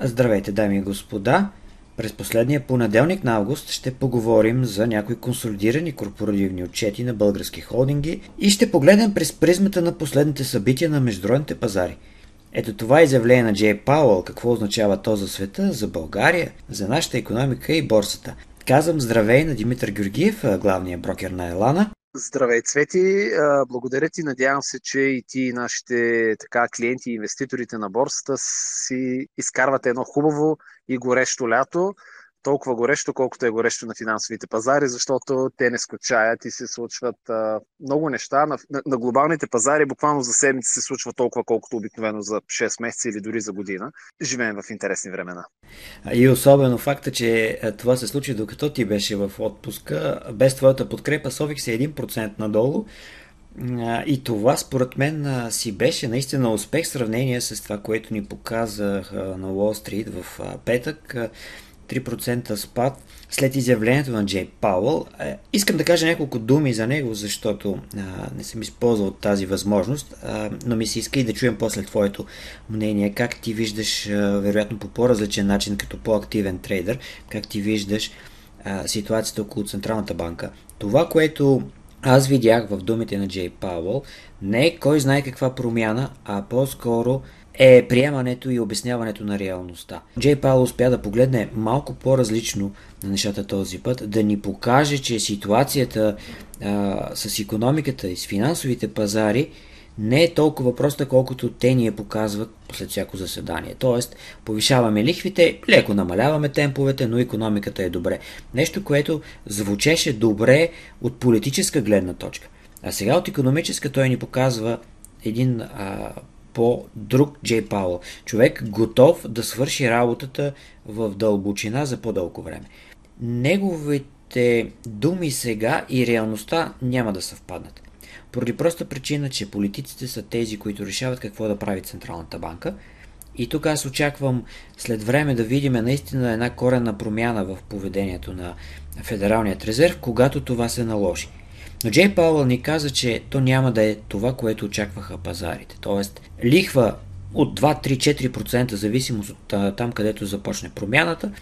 Здравейте, дами и господа! През последния понеделник на август ще поговорим за някои консолидирани корпоративни отчети на български холдинги и ще погледнем през призмата на последните събития на международните пазари. Ето това изявление на Джей Пауъл, какво означава то за света, за България, за нашата економика и борсата. Казвам здравей на Димитър Георгиев, главния брокер на Елана. Здравей, Цвети! Благодаря ти. Надявам се, че и ти, и нашите така, клиенти и инвеститорите на борсата си изкарвате едно хубаво и горещо лято толкова горещо, колкото е горещо на финансовите пазари, защото те не скочаят и се случват а, много неща. На, на, на глобалните пазари буквално за седмица се случва толкова, колкото обикновено за 6 месеца или дори за година. Живеем в интересни времена. И особено факта, че това се случи докато ти беше в отпуска, без твоята подкрепа Совик се 1% надолу. И това според мен си беше наистина успех в сравнение с това, което ни показа на Уолл Стрит в петък. 3% спад след изявлението на Джей Пауъл. Е, искам да кажа няколко думи за него, защото а, не съм използвал тази възможност, а, но ми се иска и да чуем после твоето мнение. Как ти виждаш, а, вероятно по по-различен начин, като по-активен трейдер, как ти виждаш а, ситуацията около Централната банка. Това, което аз видях в думите на Джей Пауъл, не е кой знае каква промяна, а по-скоро е приемането и обясняването на реалността. Джей Паул успя да погледне малко по-различно на нещата този път, да ни покаже, че ситуацията а, с економиката и с финансовите пазари не е толкова проста, колкото те ни я показват след всяко заседание. Тоест, повишаваме лихвите, леко намаляваме темповете, но економиката е добре. Нещо, което звучеше добре от политическа гледна точка. А сега от економическа той ни показва един а, по-друг Джей Пауъл. Човек готов да свърши работата в дълбочина за по-дълго време. Неговите думи сега и реалността няма да съвпаднат. Поради проста причина, че политиците са тези, които решават какво да прави Централната банка. И тук аз очаквам след време да видим наистина една коренна промяна в поведението на Федералният резерв, когато това се наложи. Но Джей Пауъл ни каза, че то няма да е това, което очакваха пазарите. Тоест, лихва от 2-3-4% зависимост от там, където започне промяната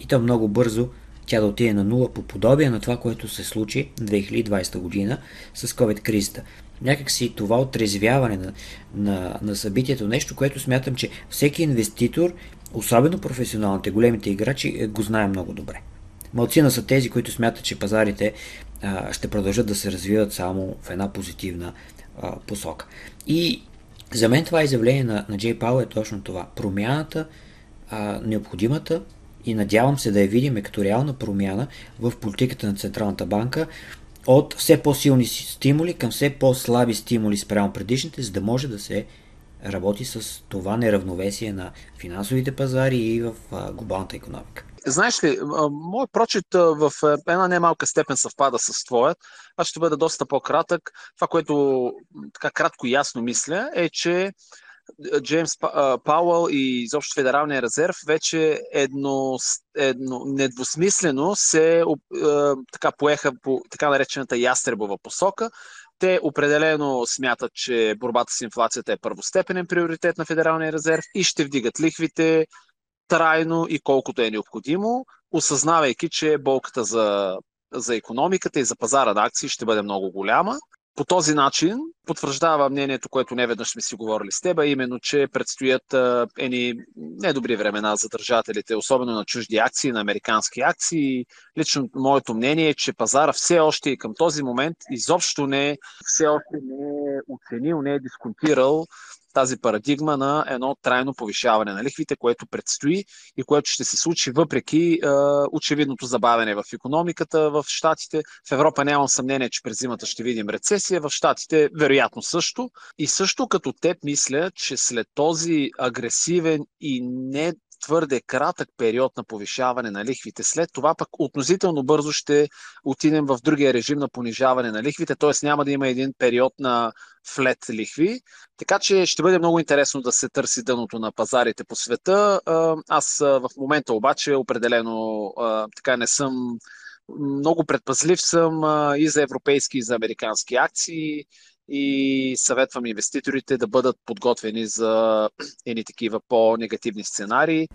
и то много бързо тя да отиде на нула по подобие на това, което се случи 2020 година с COVID-кризата. Някакси това отрезвяване на, на, на събитието, нещо, което смятам, че всеки инвеститор, особено професионалните, големите играчи, е, го знае много добре. Малцина са тези, които смятат, че пазарите а, ще продължат да се развиват само в една позитивна а, посока. И за мен това изявление на, на Джей Пауъл е точно това. Промяната, а, необходимата и надявам се да я видим като реална промяна в политиката на Централната банка от все по-силни стимули към все по-слаби стимули спрямо предишните, за да може да се работи с това неравновесие на финансовите пазари и в глобалната економика. Знаеш ли, моят прочит в една немалка степен съвпада с твоят. Аз ще бъда доста по-кратък. Това, което така кратко и ясно мисля, е, че Джеймс Пауъл и изобщо Федералния резерв вече едно, едно недвусмислено се е, така поеха по така наречената ястребова посока. Те определено смятат, че борбата с инфлацията е първостепенен приоритет на Федералния резерв и ще вдигат лихвите трайно и колкото е необходимо, осъзнавайки, че болката за, за економиката и за пазара на акции ще бъде много голяма. По този начин потвърждава мнението, което не веднъж сме си говорили с теб, именно, че предстоят едни недобри времена за държателите, особено на чужди акции, на американски акции. Лично моето мнение е, че пазара все още и към този момент изобщо не, все още не е оценил, не е дисконтирал тази парадигма на едно трайно повишаване на лихвите, което предстои и което ще се случи въпреки е, очевидното забавяне в економиката в Штатите. В Европа нямам съмнение, че през зимата ще видим рецесия, в Штатите вероятно също. И също като теб мисля, че след този агресивен и не твърде кратък период на повишаване на лихвите. След това пък относително бързо ще отидем в другия режим на понижаване на лихвите, т.е. няма да има един период на флет лихви. Така че ще бъде много интересно да се търси дъното на пазарите по света. Аз в момента обаче определено така не съм много предпазлив съм и за европейски, и за американски акции и съветвам инвеститорите да бъдат подготвени за едни такива по-негативни сценарии.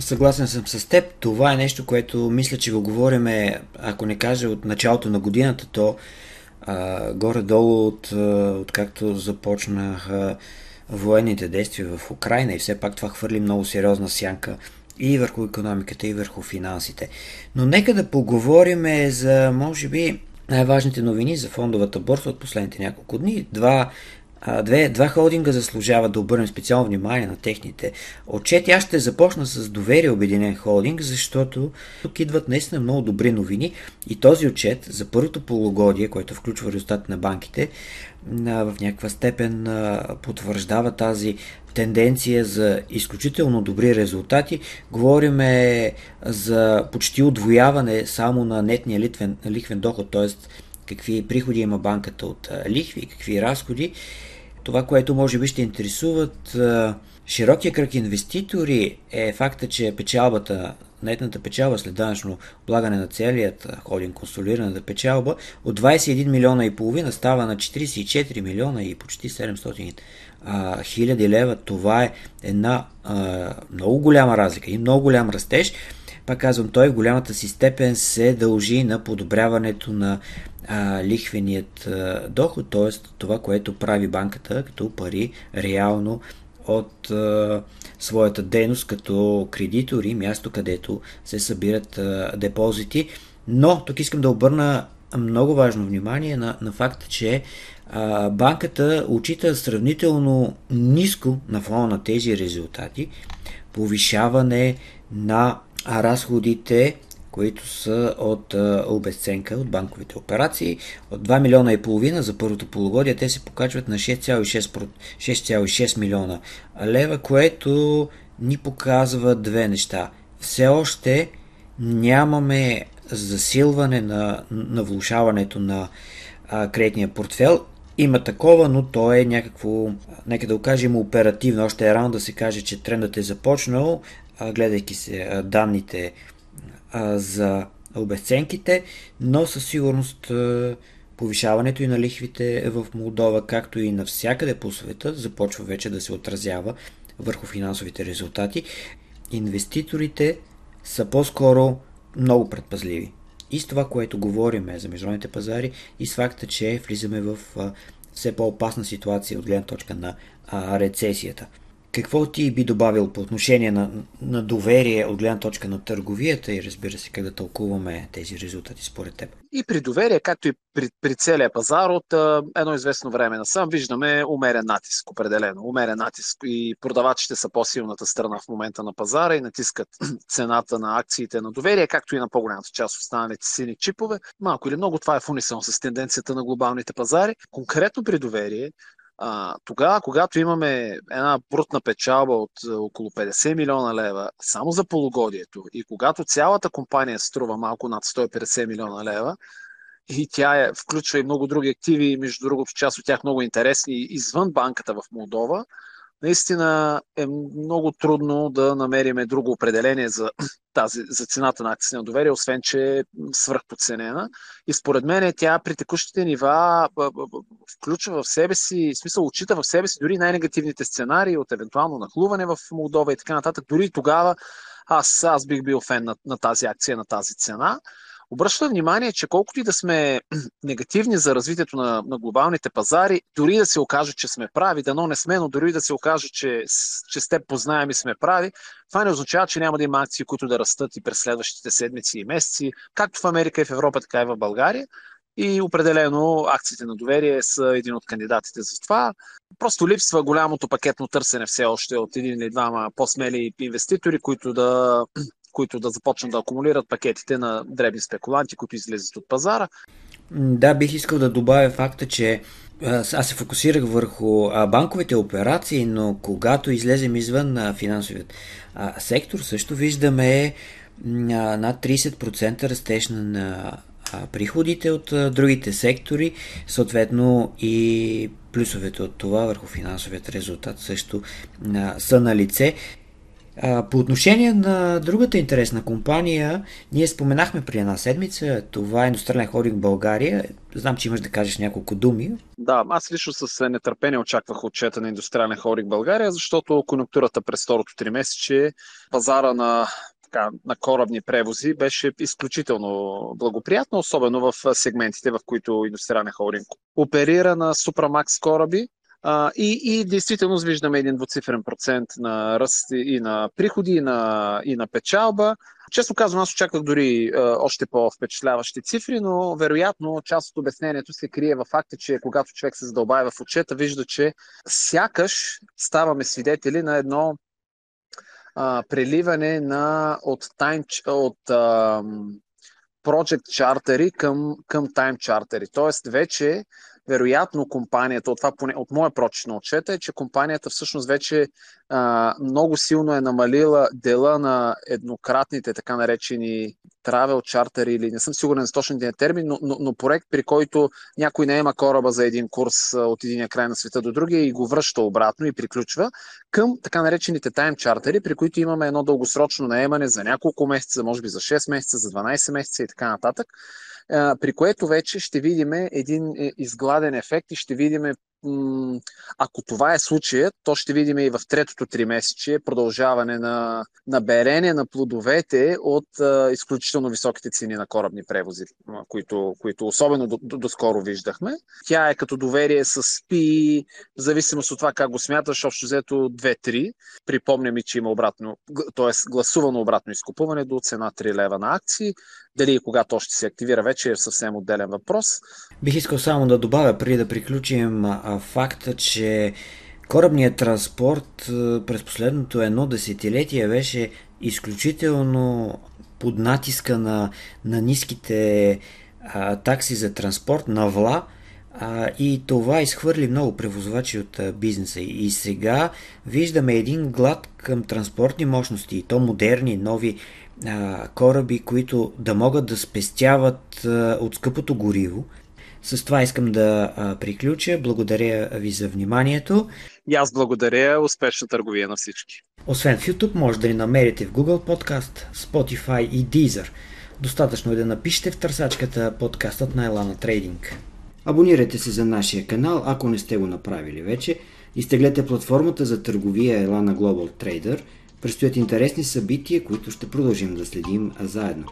Съгласен съм с теб. Това е нещо, което мисля, че го говориме, ако не кажа от началото на годината, то а, горе-долу от, от както започнаха военните действия в Украина и все пак това хвърли много сериозна сянка и върху економиката, и върху финансите. Но нека да поговорим за, може би, най-важните новини за фондовата борса от последните няколко дни. Два Две, два холдинга заслужават да обърнем специално внимание на техните отчети. Аз ще започна с доверие Обединен холдинг, защото тук идват наистина много добри новини и този отчет за първото полугодие, който включва резултат на банките, в някаква степен потвърждава тази тенденция за изключително добри резултати. Говориме за почти отвояване само на нетния лихвен, лихвен доход, т.е. какви приходи има банката от лихви, какви разходи. Това, което може би ще интересуват широкия кръг инвеститори е факта, че печалбата, нетната печалба след данъчно облагане на целият холдинг, консолидираната печалба от 21 милиона и половина става на 44 милиона и почти 700 а, хиляди лева. Това е една а, много голяма разлика и много голям растеж. Пак казвам, той в голямата си степен се дължи на подобряването на а, лихвеният а, доход, т.е. това, което прави банката като пари реално от а, своята дейност като кредитори, място където се събират а, депозити. Но тук искам да обърна много важно внимание на, на факта, че а, банката очита сравнително ниско на фона на тези резултати повишаване на разходите които са от обесценка от банковите операции. От 2 милиона и половина за първото полугодие те се покачват на 6,6, 6,6 милиона лева, което ни показва две неща. Все още нямаме засилване на, на влушаването на а, кредитния портфел. Има такова, но то е някакво, нека да го кажем, оперативно. Още е рано да се каже, че трендът е започнал, а, гледайки се а, данните а, за обесценките, но със сигурност а, повишаването и на лихвите в Молдова, както и навсякъде по света, започва вече да се отразява върху финансовите резултати. Инвеститорите са по-скоро много предпазливи. И с това, което говорим за международните пазари, и с факта, че влизаме в а, все по-опасна ситуация от гледна точка на а, рецесията. Какво ти би добавил по отношение на, на доверие от гледна точка на търговията и разбира се как да тълкуваме тези резултати според теб? И при доверие, както и при, при целия пазар, от а, едно известно време насам виждаме умерен натиск, определено. Умерен натиск и продавачите са по-силната страна в момента на пазара и натискат цената на акциите на доверие, както и на по-голямата част от останалите сини чипове. Малко или много това е в унисон с тенденцията на глобалните пазари. Конкретно при доверие, а, тогава, когато имаме една брутна печалба от а, около 50 милиона лева само за полугодието и когато цялата компания струва малко над 150 милиона лева и тя е, включва и много други активи, между другото част от тях много интересни извън банката в Молдова, наистина е много трудно да намериме друго определение за, тази, за цената на акция на доверие, освен че е свръхподценена. И според мен тя при текущите нива включва в себе си, в смисъл отчита в себе си дори най-негативните сценарии от евентуално нахлуване в Молдова и така нататък. Дори тогава аз, аз бих бил фен на, на тази акция, на тази цена. Обръщам внимание, че колкото и да сме негативни за развитието на, на глобалните пазари, дори да се окаже, че сме прави, дано не сме, но дори да се окаже, че, че с теб познаем и сме прави, това не означава, че няма да има акции, които да растат и през следващите седмици и месеци, както в Америка и в Европа, така и в България. И определено акциите на доверие са един от кандидатите за това. Просто липсва голямото пакетно търсене все още от един или двама по-смели инвеститори, които да които да започнат да акумулират пакетите на дребни спекуланти, които излезат от пазара. Да, бих искал да добавя факта, че аз се фокусирах върху банковите операции, но когато излезем извън финансовият сектор, също виждаме над 30% растеж на приходите от другите сектори, съответно и плюсовете от това върху финансовият резултат също са на лице. По отношение на другата интересна компания, ние споменахме при една седмица, това е Индустриален холдинг България. Знам, че имаш да кажеш няколко думи. Да, аз лично с нетърпение очаквах отчета на Индустриален холдинг България, защото конъюнктурата през второто три месече, пазара на на корабни превози беше изключително благоприятно, особено в сегментите, в които индустриален холдинг оперира на Supramax кораби, а, и, и действително виждаме един двуцифрен процент на ръст и на приходи, и на, и на печалба. Често казвам, аз очаквах дори а, още по-впечатляващи цифри, но вероятно част от обяснението се крие в факта, че когато човек се задълбае в отчета, вижда, че сякаш ставаме свидетели на едно а, преливане на, от, тайм, от а, project чартери към, към time чартери. Тоест вече вероятно компанията, от, това, от моя прочит на отчета е, че компанията всъщност вече а, много силно е намалила дела на еднократните така наречени travel чартери или не съм сигурен за точния термин, но, но, но проект, при който някой не има кораба за един курс от единия край на света до другия и го връща обратно и приключва към така наречените тайм чартери, при които имаме едно дългосрочно наемане за няколко месеца, може би за 6 месеца, за 12 месеца и така нататък при което вече ще видим един е, изгладен ефект и ще видим ако това е случаят, то ще видим и в третото три месече продължаване на, на берене на плодовете от а, изключително високите цени на корабни превози, които, които особено до, до, доскоро виждахме. Тя е като доверие с пи, в зависимост от това как го смяташ, общо взето 2-3. Припомням и, че има обратно, т.е. гласувано обратно изкупуване до цена 3 лева на акции. Дали и когато още се активира вече е съвсем отделен въпрос. Бих искал само да добавя, преди да приключим факта, че корабният транспорт през последното едно десетилетие беше изключително под натиска на, на ниските а, такси за транспорт, на вла, а, и това изхвърли много превозвачи от а, бизнеса. И сега виждаме един глад към транспортни мощности, и то модерни, нови а, кораби, които да могат да спестяват а, от скъпото гориво. С това искам да а, приключа. Благодаря ви за вниманието. И аз благодаря. Успешна търговия на всички. Освен в YouTube, може да ни намерите в Google Podcast, Spotify и Deezer. Достатъчно е да напишете в търсачката подкастът на Елана Трейдинг. Абонирайте се за нашия канал, ако не сте го направили вече. Изтеглете платформата за търговия Елана Global Trader – Предстоят интересни събития, които ще продължим да следим заедно.